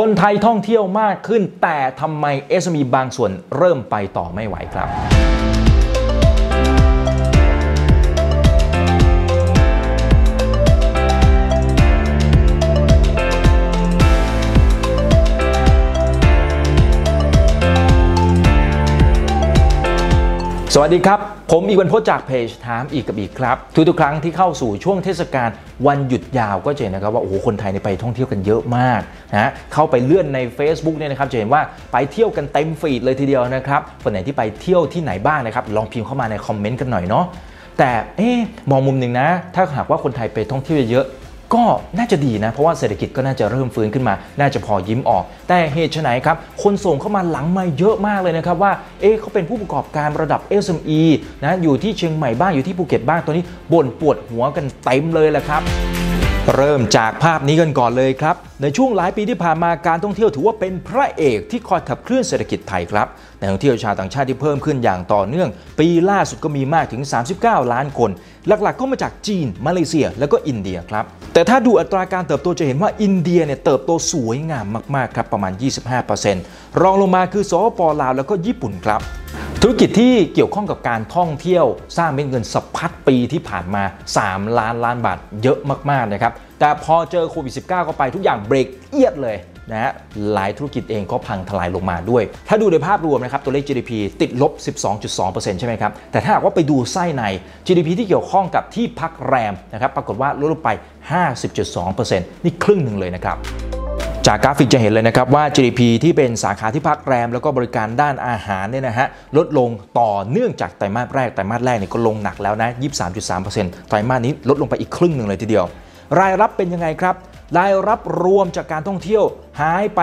คนไทยท่องเที่ยวมากขึ้น แต่ทำไม SME บางส่วนเริ่มไปต่อไม่ไหวครับ สวัสดีครับ ผมอีกวันพจน์จากเพจถามอีกกับอีกครับ ทุกๆครั้งที่เข้าสู่ช่วงเทศกาลวันหยุดยาวก็จะเห็นนะครับว่าโอ้โหคนไทยไปท่องเที่ยวกันเยอะมากนะเข้าไปเลื่อนใน Facebook เนี่ยนะครับจะเห็นว่าไปเที่ยวกันเต็มฟีดเลยทีเดียวนะครับคนไหนที่ไปเที่ยวที่ไหนบ้างนะครับลองพิมพ์เข้ามาในคอมเมนต์กันหน่อยเนาะแต่เอ๊มองมุมหนึ่งนะ ถ้าหากว่าคนไทยไปท่องเที่ยวเยอะ ก็น่าจะดีนะ เพราะว่าเศรษฐกิจก็น่าจะเริ่มฟื้นขึ้นมา น่าจะพอยิ้มออก แต่เหตุไฉนครับ คนส่งเข้ามาหลังมาเยอะมากเลยนะครับว่า เอ๊ะเขาเป็นผู้ประกอบการระดับ SME นะ อยู่ที่เชียงใหม่บ้าง อยู่ที่ภูเก็ตบ้าง ตอนนี้บ่นปวดหัวกันเต็มเลยแหละครับ เริ่มจากภาพนี้กันก่อนเลยครับ ในช่วงหลายปีที่ผ่านมาการท่องเที่ยวถือว่าเป็นพระเอกที่คอยขับเคลื่อนเศรษฐกิจไทยครับนักท่องเที่ยวชาวต่างชาติที่เพิ่มขึ้นอย่างต่อเนื่อง ปีล่าสุดก็มีมากถึง 39 ล้านคน หลักๆ ก็มาจากจีน มาเลเซีย และก็อินเดียครับ แต่ถ้าดูอัตราการเติบโตจะเห็นว่าอินเดียเนี่ยเติบโตสวยงามมากๆครับประมาณ 25%รองลงมาคือสปป.ลาวแล้วก็ญี่ปุ่นครับธุรกิจที่เกี่ยวข้องกับการท่องเที่ยว สร้างเม็ดเงินสะพัดปีที่ผ่านมา 3 ล้านล้านบาทเยอะมากๆนะครับ แต่พอเจอโควิด -19 เข้าไปทุกอย่างเบรกเอียดเลยนะฮะหลายธุรกิจเองก็พังทลายลงมาด้วย ถ้าดูในภาพรวมนะครับ ตัวเลข GDP ติดลบ 12.2%ใช่ไหมครับ แต่ถ้าหากว่าไปดูไส้ใน GDP ที่เกี่ยวข้องกับที่พักแรมนะครับ ปรากฏว่าลดลงไป 50.2%นี่ครึ่งหนึ่งเลยนะครับจากกราฟิกจะเห็นเลยนะครับว่า GDP ที่เป็นสาขาที่พักแรม แล้วก็บริการด้านอาหารเนี่ยนะฮะลดลงต่อเนื่องจากไตรมาสแรกไตรมาสแรกเนี่ยก็ลงหนักแล้วนะ 23.3%ไตรมาสนี้ลดลงไปอีกครึ่งหนึ่งเลยทีเดียว รายรับเป็นยังไงครับ รายรับรวมจากการท่องเที่ยวหายไป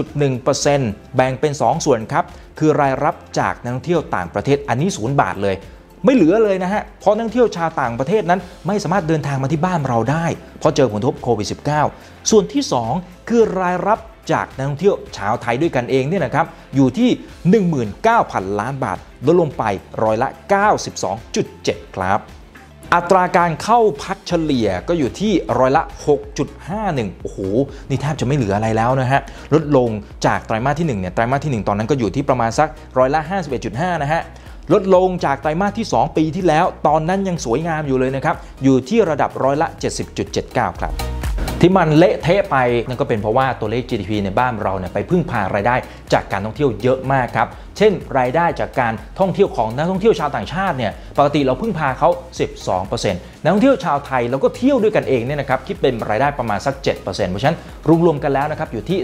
97.1%แบ่งเป็น 2 ส่วนครับ คือรายรับจากนักท่องเที่ยวต่างประเทศอันนี้ศูนย์บาทเลย ไม่เหลือเลยนะฮะ เพราะนักท่องเที่ยวชาวต่างประเทศนั้นไม่สามารถเดินทางมาที่บ้านเราได้ เพราะเจอผลกระทบโควิด -19 ส่วนที่ 2 คือรายรับจากนักท่องเที่ยวชาวไทยด้วยกันเองเนี่ยนะครับอยู่ที่ 19,000 ล้านบาทลดลงไปร้อยละ 92.7 ครับ อัตราการเข้าพักเฉลี่ยก็อยู่ที่ร้อยละ 6.51 โอ้โห นี่แทบจะไม่เหลืออะไรแล้วนะฮะ ลดลงจากไตรมาสที่ 1 เนี่ย ไตรมาสที่ 1 ตอนนั้นก็อยู่ที่ประมาณสักร้อยละ 51.5 นะฮะ ลดลงจากไตรมาสที่ 2 ปีที่แล้ว ตอนนั้นยังสวยงามอยู่เลยนะครับ อยู่ที่ระดับร้อยละ 70.79 ครับ ที่มันเละเทะไปนั่นก็เป็นเพราะว่าตัวเลข GDP ในบ้านเราเนี่ยไปพึ่งพารายได้จากการท่องเที่ยวเยอะมากครับ เช่น รายได้จากการท่องเที่ยวของนักท่องเที่ยวชาวต่างชาติเนี่ยปกติเราพึ่งพาเขา 12%นักท่องเที่ยวชาวไทยเราก็เที่ยวด้วยกันเองเนี่ยนะครับคิดเป็นรายได้ประมาณสัก 7%เพราะฉะนั้นรวมๆกันแล้วนะครับอยู่ที่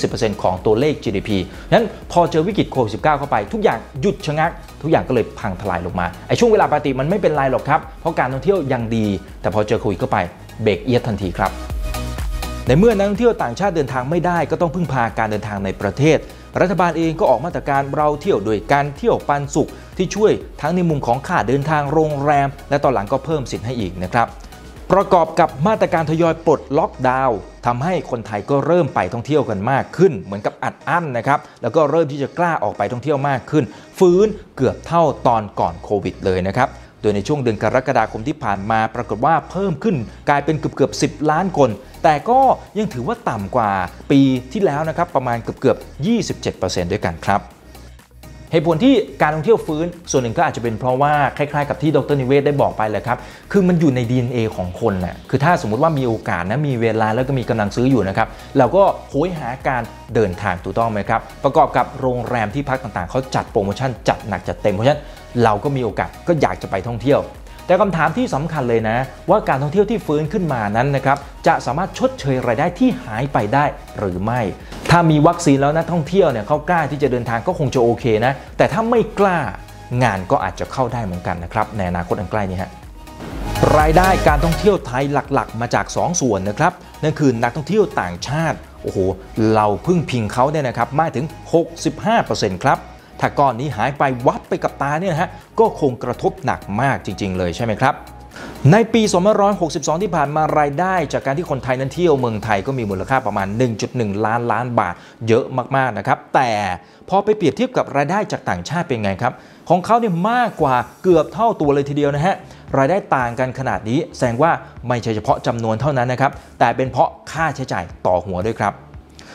19-20%ของตัวเลข GDP นั้นพอเจอวิกฤตโควิด -19 เข้าไป ทุกอย่างหยุดชะงัก ทุกอย่างก็เลยพังทลายลงมาไอ้ช่วงเวลาปกติมันไม่เป็นไรหรอกครับเพราะการท่องเที่ยวยังดี แต่พอเจอโควิดเข้าไป เบรกเอียดทันทีครับ ในเมื่อนักท่องเที่ยวต่างชาติเดินทางไม่ได้ก็ต้องพึ่งพาการเดินทางในประเทศ รัฐบาลเองก็ออกมาตรการเราเที่ยวโดยการเที่ยวปันสุข ที่ช่วยทั้งในมุมของค่าเดินทางโรงแรม และตอนหลังก็เพิ่มสิทธิ์ให้อีกนะครับประกอบกับมาตรการทยอยปลดล็อกดาวน์ทำให้คนไทยก็เริ่มไปท่องเที่ยวกันมากขึ้น เหมือนกับอัดอั้นนะครับ แล้วก็เริ่มที่จะกล้าออกไปท่องเที่ยวมากขึ้น ฟื้นเกือบเท่าตอนก่อนโควิดเลยนะครับ โดยในช่วงเดือนกรกฎาคมที่ผ่านมาปรากฏว่าเพิ่มขึ้นกลายเป็นเกือบเกือบ10ล้านคน แต่ก็ยังถือว่าต่ำกว่าปีที่แล้วนะครับประมาณเกือบเกือบ 27%ด้วยกันครับ เหตุผลที่การท่องเที่ยวฟื้น ส่วนหนึ่งก็อาจจะเป็นเพราะว่าคล้ายๆกับที่ดรนิเวศได้บอกไปเลยครับ คือมันอยู่ใน DNA ของคนนะ่ะคือถ้าสมมุติว่ามีโอกาสนะมีเวลาแล้วก็มีกำลังซื้ออยู่นะครับ เราก็โหยหาการเดินทางถูกต้องไหมครับ ประกอบกับโรงแรมที่พักต่างๆ เขาจัดโปรโมชั่นจัดหนักจัดเต็มเพราะฉะนั้นเราก็มีโอกาสก็อยากจะไปท่องเที่ยว แต่คำถามที่สำคัญเลยนะ ว่าการท่องเที่ยวที่ฟื้นขึ้นมานั้นนะครับจะสามารถชดเชยรายได้ที่หายไปได้หรือไม่ ถ้ามีวัคซีนแล้วนักท่องเที่ยวเนี่ยเขากล้าที่จะเดินทางก็คงจะโอเคนะ แต่ถ้าไม่กล้างานก็อาจจะเข้าได้เหมือนกันนะครับในอนาคตอันใกล้นี้ฮะรายได้การท่องเที่ยวไทยหลักๆ มาจาก 2 ส่วนนะครับนั่นคือนักท่องเที่ยวต่างชาติโอ้โหเราพึ่งพิงเขาเนี่ยนะครับมากถึง 65%ครับ ถ้าก้อนนี้หายไปวับไปกับตาเนี่ยฮะก็คงกระทบหนักมากจริง ๆ เลยใช่ไหมครับในปี2562 ที่ผ่านมารายได้จากการที่คนไทยนั้นเที่ยวเมืองไทยก็มีมูลค่าประมาณ 1.1 ล้านล้านบาทเยอะมากๆนะครับ แต่พอไปเปรียบเทียบกับรายได้จากต่างชาติเป็นไงครับ ของเขาเนี่ยมากกว่าเกือบเท่าตัวเลยทีเดียวนะฮะรายได้ต่างกันขนาดนี้แสดงว่าไม่ใช่เฉพาะจำนวนเท่านั้นนะครับ แต่เป็นเพราะค่าใช้จ่ายต่อหัวด้วยครับ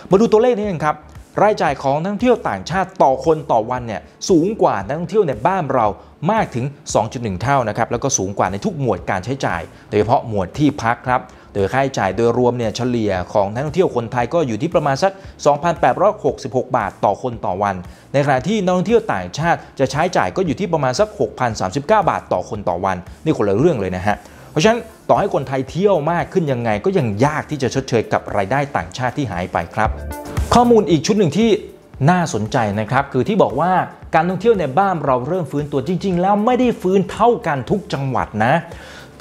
มาดูตัวเลขนี้กันครับ รายจ่ายของนักท่องเที่ยวต่างชาติต่อคนต่อวันเนี่ยสูงกว่านักท่องเที่ยวในบ้านเรามากถึง 2.1 เท่านะครับแล้วก็สูงกว่าในทุกหมวดการใช้จ่าย โดยเฉพาะหมวดที่พักครับโดยค่าใช้จ่ายโดยรวมเนี่ยเฉลี่ยของนักท่องเที่ยวคนไทยก็อยู่ที่ประมาณสัก 2,866 บาทต่อคนต่อวัน ในขณะที่นักท่องเที่ยวต่างชาติจะใช้จ่ายก็อยู่ที่ประมาณสัก 6,039 บาทต่อคนต่อวัน นี่คนละเรื่องเลยนะฮะเพราะฉะนั้นต่อให้คนไทยเที่ยวมากขึ้นยังไงก็ยังยากที่จะชดเชยกับรายได้ต่างชาติที่หายไปครับ ข้อมูลอีกชุดหนึ่งที่น่าสนใจนะครับคือที่บอกว่าการท่องเที่ยวในบ้านเราเริ่มฟื้นตัวจริง ๆ แล้วไม่ได้ฟื้นเท่ากันทุกจังหวัดนะ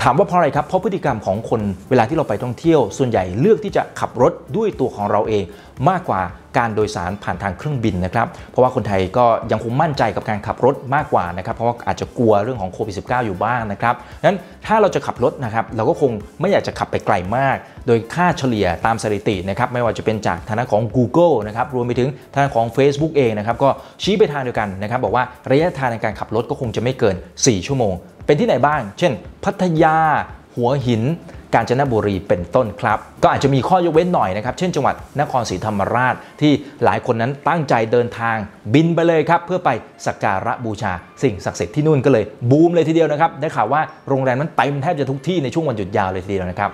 ถามว่าเพราะอะไรครับ เพราะพฤติกรรมของคนเวลาที่เราไปท่องเที่ยว ส่วนใหญ่เลือกที่จะขับรถด้วยตัวของเราเอง มากกว่าการโดยสารผ่านทางเครื่องบินนะครับ เพราะว่าคนไทยก็ยังคงมั่นใจกับการขับรถมากกว่านะครับ เพราะว่าอาจจะกลัวเรื่องของโควิด -19 อยู่บ้างนะครับนั้นถ้าเราจะขับรถนะครับ เราก็คงไม่อยากจะขับไปไกลมาก โดยค่าเฉลี่ยตามสถิตินะครับ ไม่ว่าจะเป็นจากทางด้านของ Google นะครับ รวมไปถึงทางของ Facebook เองนะครับ ก็ชี้ไปทางเดียวกันนะครับ บอกว่าระยะทางในการขับรถก็คงจะไม่เกิน 4 ชั่วโมงเป็นที่ไหนบ้าง เช่น พัทยา หัวหิน กาญจนบุรีเป็นต้นครับ ก็อาจจะมีข้อยกเว้นหน่อยนะครับ เช่นจังหวัดนครศรีธรรมราช ที่หลายคนนั้นตั้งใจเดินทาง บินไปเลยครับ เพื่อไปสักการะบูชา สิ่งศักดิ์สิทธิ์ที่นู่นก็เลยบูมเลยทีเดียวนะครับ ได้ข่าวว่าโรงแรมนั้นเต็มแทบจะทุกที่ในช่วงวันหยุดยาวเลยทีเดียวนะครับ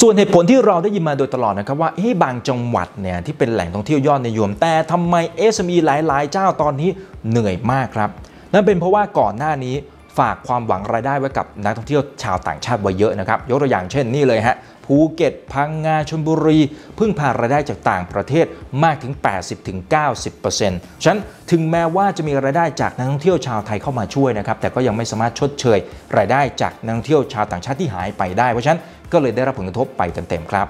ส่วนเหตุผลที่เราได้ยินมาโดยตลอดนะครับว่าเฮ้บางจังหวัดเนี่ยที่เป็นแหล่งท่องเที่ยวยอดนิยม แต่ทำไม SME หลาย ๆ เจ้าตอนนี้เหนื่อยมากครับ นั่นเป็นเพราะว่าก่อนหน้านี้ ฝากความหวังรายได้ไว้กับนักท่องเที่ยวชาวต่างชาติไว้เยอะนะครับ ยกตัวอย่างเช่นนี่เลยฮะภูเก็ตพังงาชลบุรี พึ่งพารายได้จากต่างประเทศมากถึง 80-90%ฉะนั้นถึงแม้ว่าจะมีรายได้จากนักท่องเที่ยวชาวไทยเข้ามาช่วยนะครับ แต่ก็ยังไม่สามารถชดเชย รายได้จากนักท่องเที่ยวชาวต่างชาติที่หายไปได้ เพราะฉะนั้นก็เลยได้รับผลกระทบไปเต็มๆครับ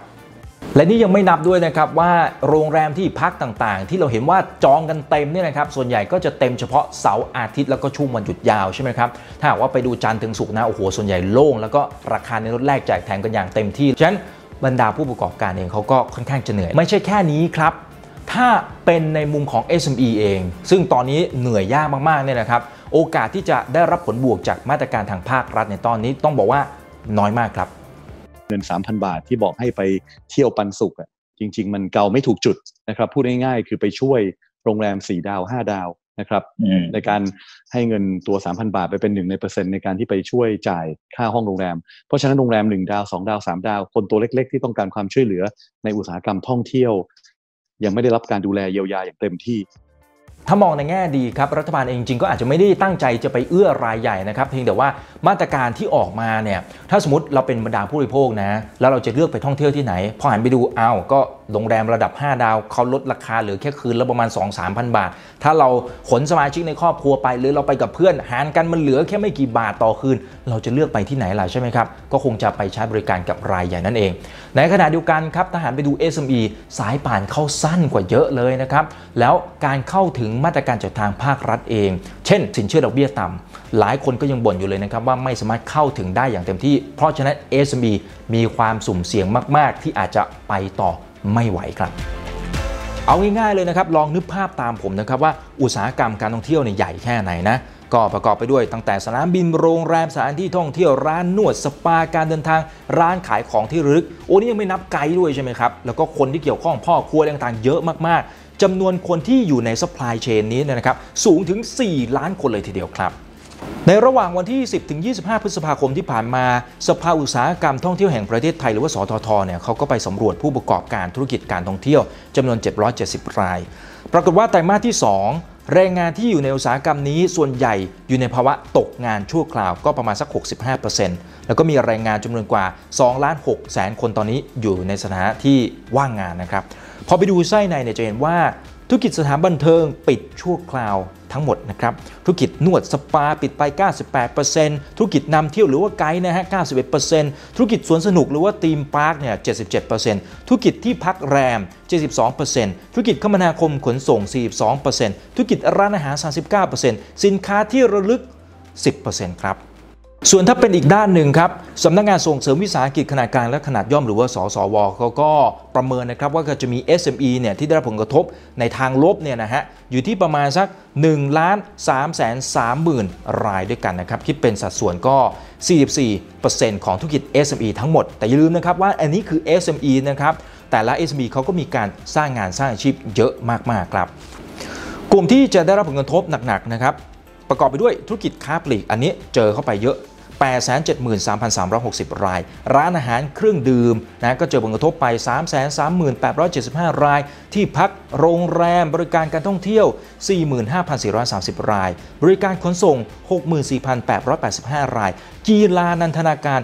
และนี่ยังไม่นับด้วยนะครับว่าโรงแรมที่พักต่างๆ ที่เราเห็นว่าจองกันเต็มเนี่ยนะครับส่วนใหญ่ก็จะเต็มเฉพาะเสาร์อาทิตย์แล้วก็ช่วงวันหยุดยาวใช่ไหมครับถ้าหากว่าไปดูจันทร์ถึงศุกร์นะโอ้โหส่วนใหญ่โล่งแล้วก็ราคาในรถแรกแจกแถมกันอย่างเต็มที่ฉะนั้นบรรดาผู้ประกอบการเองเขาก็ค่อนข้างจะเหนื่อย ไม่ใช่แค่นี้ครับ ถ้าเป็นในมุมของ SME เอง ซึ่งตอนนี้เหนื่อยยากมากๆเนี่ยนะครับโอกาสที่จะได้รับผลบวกจากมาตรการทางภาครัฐในตอนนี้ต้องบอกว่าน้อยมากครับ เงิน 3,000 บาทที่บอกให้ไปเที่ยวปันสุขอะจริง ๆ มันเกาไม่ถูกจุดนะครับพูดง่ายๆ คือไปช่วยโรงแรม 4 ดาว 5 ดาวนะครับในการให้เงินตัว 3,000 บาทไปเป็นหนึ่งในเปอร์เซ็นต์ในการที่ไปช่วยจ่ายค่าห้องโรงแรม เพราะฉะนั้นโรงแรม 1 ดาว 2 ดาว 3 ดาว คนตัวเล็ก ๆ ที่ต้องการความช่วยเหลือในอุตสาหกรรมท่องเที่ยว ยังไม่ได้รับการดูแลเยียวยาอย่างเต็มที่ ถ้ามองในแง่ดีครับรัฐบาลเองจริงก็อาจจะไม่ได้ตั้งใจจะไปเอื้อรายใหญ่นะครับเพียงแต่ว่ามาตรการที่ออกมาเนี่ยถ้าสมมติเราเป็นบรรดาผู้บริโภคนะแล้วเราจะเลือกไปท่องเที่ยวที่ไหนพอหันไปดูเอ้าก็โรงแรมระดับ 5 ดาวเขาลดราคาเหลือแค่คืนละประมาณ 2-3,000 บาท ถ้าเราขนสมาชิกในครอบครัวไป หรือเราไปกับเพื่อนหารกันมันเหลือแค่ไม่กี่บาทต่อคืน เราจะเลือกไปที่ไหนล่ะใช่ไหมครับ ก็คงจะไปใช้บริการกับรายใหญ่นั่นเอง ในขณะเดียวกันครับทหารไปดู SME สายป่านเข้าสั้นกว่าเยอะเลยนะครับแล้วการเข้าถึงมาตรการจากทางภาครัฐเอง เช่น สินเชื่อดอกเบี้ยต่ำหลายคนก็ยังบ่นอยู่เลยนะครับว่าไม่สามารถเข้าถึงได้อย่างเต็มที่ เพราะฉะนั้น SME มีความสุ่มเสี่ยงมาก ๆ ที่อาจจะไปต่อ ไม่ไหวครับ เอาง่ายๆเลยนะครับ ลองนึกภาพตามผมนะครับว่าอุตสาหกรรมการท่องเที่ยวเนี่ยใหญ่แค่ไหนนะก็ประกอบไปด้วยตั้งแต่สนามบินโรงแรมสถานที่ท่องเที่ยวร้านนวดสปาการเดินทาง ร้านขายของที่รึก โอ้นี่ยังไม่นับไกด์ด้วยใช่ไหมครับ แล้วก็คนที่เกี่ยวข้องพ่อครัวต่างๆ เยอะมากๆจำนวนคนที่อยู่ใน supply chain นี้นยนะครับสูงถึง 4 ล้านคนเลยทีเดียวครับ ในระหว่างวันที่ 10ถึง25 พฤษภาคมที่ผ่านมา สภาอุตสาหกรรมท่องเที่ยวแห่งประเทศไทยหรือว่าสททเนี่ยเขาก็ไปสำรวจผู้ประกอบการธุรกิจการท่องเที่ยวจำนวน 770 ราย ปรากฏว่าไตรมาสที่ 2 แรงงานที่อยู่ในอุตสาหกรรมนี้ส่วนใหญ่อยู่ในภาวะตกงานชั่วคราวก็ประมาณสัก 65%แล้วก็มีแรงงานจำนวนกว่า2ล้าน6แสนคนตอนนี้อยู่ในสถานะที่ว่างงานนะครับพอไปดูไส้ในเนี่ยจะเห็นว่า ธุรกิจสถานบันเทิงปิดชั่วคราวทั้งหมดนะครับ ธุรกิจนวดสปาปิดไป 98%ธุรกิจนำเที่ยวหรือว่าไกด์นะฮะ 91%ธุรกิจสวนสนุกหรือว่าธีมพาร์คเนี่ย 77%ธุรกิจที่พักแรม 72%ธุรกิจคมนาคมขนส่ง 42%ธุรกิจร้านอาหาร 39%สินค้าที่ระลึก 10%ครับ ส่วนถ้าเป็นอีกด้านหนึ่งครับสำนักงานส่งเสริมวิสาหกิจขนาดกลางและขนาดย่อมหรือว่าสสวเขาก็ประเมินนะครับว่าจะมี SME เนี่ยที่ได้รับผลกระทบในทางลบเนี่ยนะฮะอยู่ที่ประมาณสัก1ล้าน3แสน3หมื่นรายด้วยกันนะครับคิดเป็นสัดส่วนก็ 44%ของธุรกิจ SME ทั้งหมด แต่อย่าลืมนะครับว่าอันนี้คือ SME นะครับแต่ละ SME เขาก็มีการสร้างงานสร้างอาชีพเยอะมากๆครับ กลุ่มที่จะได้รับผลกระทบหนักๆนะครับประกอบไปด้วยธุรกิจค้าปลีกอันนี้เจอเข้าไปเยอะ 873,360 ราย ร้านอาหารเครื่องดื่มนะก็เจอผลกระทบไป 338,75 ราย ที่พักโรงแรมบริการการท่องเที่ยว 45,430 ราย บริการขนส่ง 64,885 ราย กีฬานันทนาการ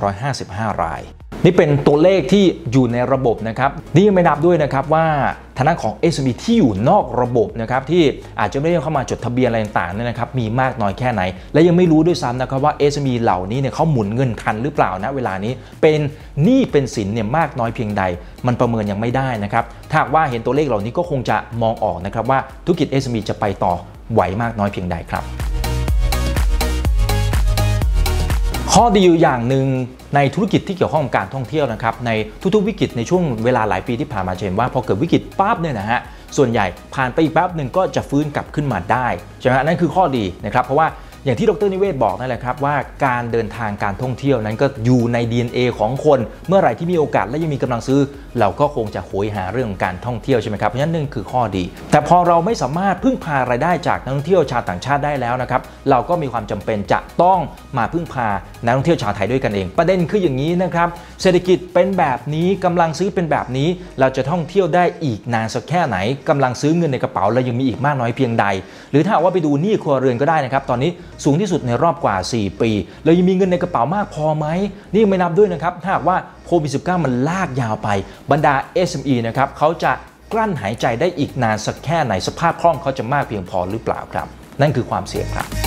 18,355 ราย นี่เป็นตัวเลขที่อยู่ในระบบนะครับ นี่ยังไม่นับด้วยนะครับว่าทางด้านของ SME ที่อยู่นอกระบบนะครับที่อาจจะไม่ได้เข้ามาจดทะเบียนอะไรต่างๆเนี่ยนะครับมีมากน้อยแค่ไหน และยังไม่รู้ด้วยซ้ำนะครับว่า SME เหล่านี้เนี่ยเขาหมุนเงินทันหรือเปล่านะเวลานี้เป็นหนี้เป็นสินเนี่ยมากน้อยเพียงใด มันประเมินยังไม่ได้นะครับถ้าว่าเห็นตัวเลขเหล่านี้ก็คงจะมองออกนะครับว่าธุรกิจ SME จะไปต่อไหวมากน้อยเพียงใดครับ ข้อดีอยู่อย่างหนึ่งในธุรกิจที่เกี่ยวข้องกับการท่องเที่ยวนะครับในทุกๆวิกฤตในช่วงเวลาหลายปีที่ผ่านมาเห็นว่าพอเกิดวิกฤตปั๊บเนี่ยนะฮะส่วนใหญ่ผ่านไปอีกแป๊บหนึ่งก็จะฟื้นกลับขึ้นมาได้ใช่ไหมนั่นคือข้อดีนะครับเพราะว่า อย่างที่ดรนิเวศบอกนั่นแหละครับว่าการเดินทางการท่องเที่ยวนั้นก็อยู่ใน DNA ของคน เมื่อไหร่ที่มีโอกาสและยังมีกำลังซื้อ เราก็คงจะโหยหาเรื่องของการท่องเที่ยวใช่ไหมครับเพราะฉะนั้นนั่นคือข้อดี แต่พอเราไม่สามารถพึ่งพารายได้จากนักท่องเที่ยวชาวต่างชาติได้แล้วนะครับเราก็มีความจำเป็นจะต้องมาพึ่งพานักท่องเที่ยวชาวไทยด้วยกันเอง ประเด็นคืออย่างนี้นะครับเศรษฐกิจเป็นแบบนี้กำลังซื้อเป็นแบบนี้ เราจะท่องเที่ยวได้อีกนานสักแค่ไหนกำลังซื้อเงินในกระเป๋าเรายังมีอีกมากน้อยเพียงใด หรือถ้าว่าไปดูหนี้ครัวเรือนก็ได้นะครับตอนนี้สูงที่สุดในรอบกว่า 4 ปีเรายังมีเงินในกระเป๋ามากพอไหม นี่ไม่นับด้วยนะครับ ถ้าหากว่าโควิด -19 มันลากยาวไป บรรดา SME นะครับเขาจะกลั้นหายใจได้อีกนานสักแค่ไหนสภาพคล่องเขาจะมากเพียงพอหรือเปล่าครับ นั่นคือความเสี่ยงครับ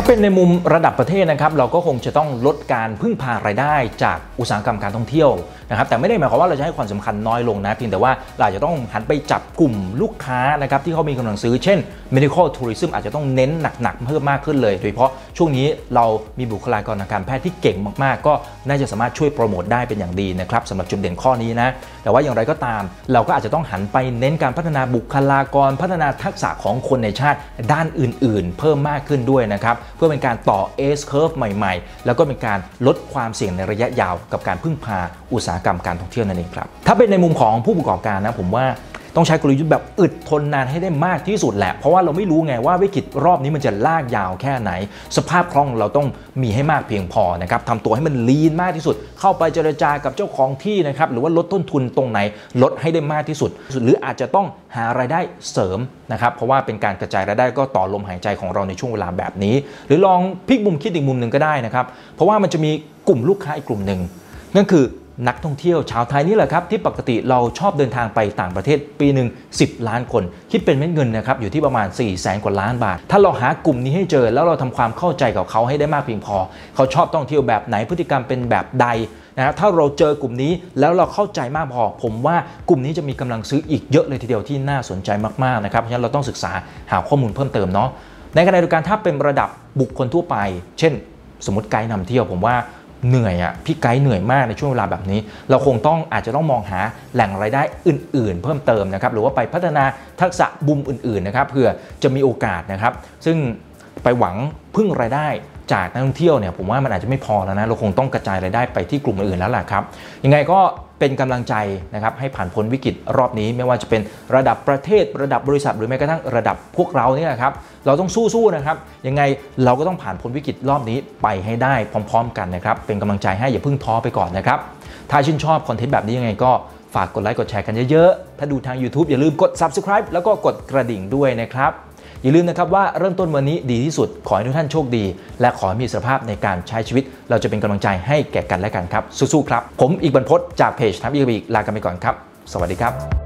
ถ้าเป็นในมุมระดับประเทศนะครับเราก็คงจะต้องลดการพึ่งพารายได้จากอุตสาหกรรมการท่องเที่ยวนะครับแต่ไม่ได้หมายความว่าเราจะให้ความสำคัญน้อยลงนะเพียงแต่ว่าเราจะต้องหันไปจับกลุ่มลูกค้านะครับที่เขามีกำลังซื้อเช่น medical tourism อาจจะต้องเน้นหนักๆเพิ่มมากขึ้นเลย โดยเฉพาะช่วงนี้เรามีบุคลากรทางการแพทย์ที่เก่งมากๆ ก็น่าจะสามารถช่วยโปรโมทได้เป็นอย่างดีนะครับสำหรับจุดเด่นข้อนี้นะแต่ว่าอย่างไรก็ตาม เราก็อาจจะต้องหันไปเน้นการพัฒนาบุคลากร พัฒนาทักษะของคนในชาติด้านอื่น ๆ เพิ่มมากขึ้นด้วยนะครับเพื่อเป็นการต่อ S curve ใหม่ๆ แล้วก็เป็นการลดความเสี่ยงในระยะยาวกับการพึ่งพาอุตสาหกรรมการท่องเที่ยวนั่นเองครับถ้าเป็นในมุมของผู้ประกอบการนะผมว่า ต้องใช้กลยุทธ์แบบอึดทนนานให้ได้มากที่สุดแหละ เพราะว่าเราไม่รู้ไงว่าวิกฤตรอบนี้มันจะลากยาวแค่ไหน สภาพคล่องเราต้องมีให้มากเพียงพอนะครับทำตัวให้มันลีนมากที่สุด เข้าไปเจรจากับเจ้าของที่นะครับหรือว่าลดต้นทุนตรงไหนลดให้ได้มากที่สุด หรืออาจจะต้องหารายได้เสริมนะครับเพราะว่าเป็นการกระจายรายได้ก็ต่อลมหายใจของเราในช่วงเวลาแบบนี้ หรือลองพลิกมุมคิดอีกมุมหนึ่งก็ได้นะครับเพราะว่ามันจะมีกลุ่มลูกค้าอีกกลุ่มหนึ่งนั่นคือ นักท่องเที่ยวชาวไทยนี่แหละครับ ที่ปกติเราชอบเดินทางไปต่างประเทศปีหนึ่ง10 ล้านคน คิดเป็นเม็ดเงินนะครับอยู่ที่ประมาณ4 0 0แสนกว่าล้านบาท ถ้าเราหากลุ่มนี้ให้เจอแล้วเราทำความเข้าใจกับเขาให้ได้มากเพียงพอ เขาชอบท่องเที่ยวแบบไหนพฤติกรรมเป็นแบบใดนะถ้าเราเจอกลุ่มนี้แล้วเราเข้าใจมากพอ ผมว่ากลุ่มนี้จะมีกำลังซื้ออีกเยอะเลยทีเดียวที่น่าสนใจมากๆนะครับเพราะฉะนั้นเราต้องศึกษาหาข้อมูลเพิ่มเติมเนาะในขณะเดียวกันถ้าเป็นระดับบุคคลทั่วไป เช่น สมมติไกด์นำเที่ยวผมว่า เหนื่อยอะ่ะพี่ไกด์เหนื่อยมากในช่วงเวลาแบบนี้ เราคงต้องอาจจะต้องมองหาแหล่งรายได้อื่น ๆ เพิ่มเติมนะครับหรือว่าไปพัฒนาทักษะบุมอื่นๆนะครับเพื่อจะมีโอกาสนะครับ ซึ่งไปหวังพึ่งรายได้จากนักท่องเที่ยวเนี่ยผมว่ามันอาจจะไม่พอแล้วนะเราคงต้องกระจายรายได้ไปที่กลุ่มอื่นแล้วแหละครับยังไงก็ เป็นกำลังใจนะครับให้ผ่านพ้นวิกฤตรอบนี้ ไม่ว่าจะเป็นระดับประเทศระดับบริษัท หรือแม้กระทั่งระดับพวกเราเนี่ยครับเราต้องสู้ๆนะครับยังไงเราก็ต้องผ่านพ้นวิกฤตรอบนี้ไปให้ได้พร้อม ๆ กันนะครับเป็นกำลังใจให้อย่าเพิ่งท้อไปก่อนนะครับถ้าชื่นชอบคอนเทนต์แบบนี้ยังไงก็ฝากกดไลค์กดแชร์กันเยอะๆ ถ้าดูทาง YouTube อย่าลืมกด Subscribe แล้วก็กดกระดิ่งด้วยนะครับ อย่าลืมนะครับว่าเริ่มต้นวันนี้ดีที่สุด ขอให้ทุกท่านโชคดี และขอให้มีสภาพในการใช้ชีวิต เราจะเป็นกำลังใจให้แก่กันและกันครับสู้ๆครับ ผมอีกบรรพศจากเพจทับอีกบีลากันไปก่อนครับ สวัสดีครับ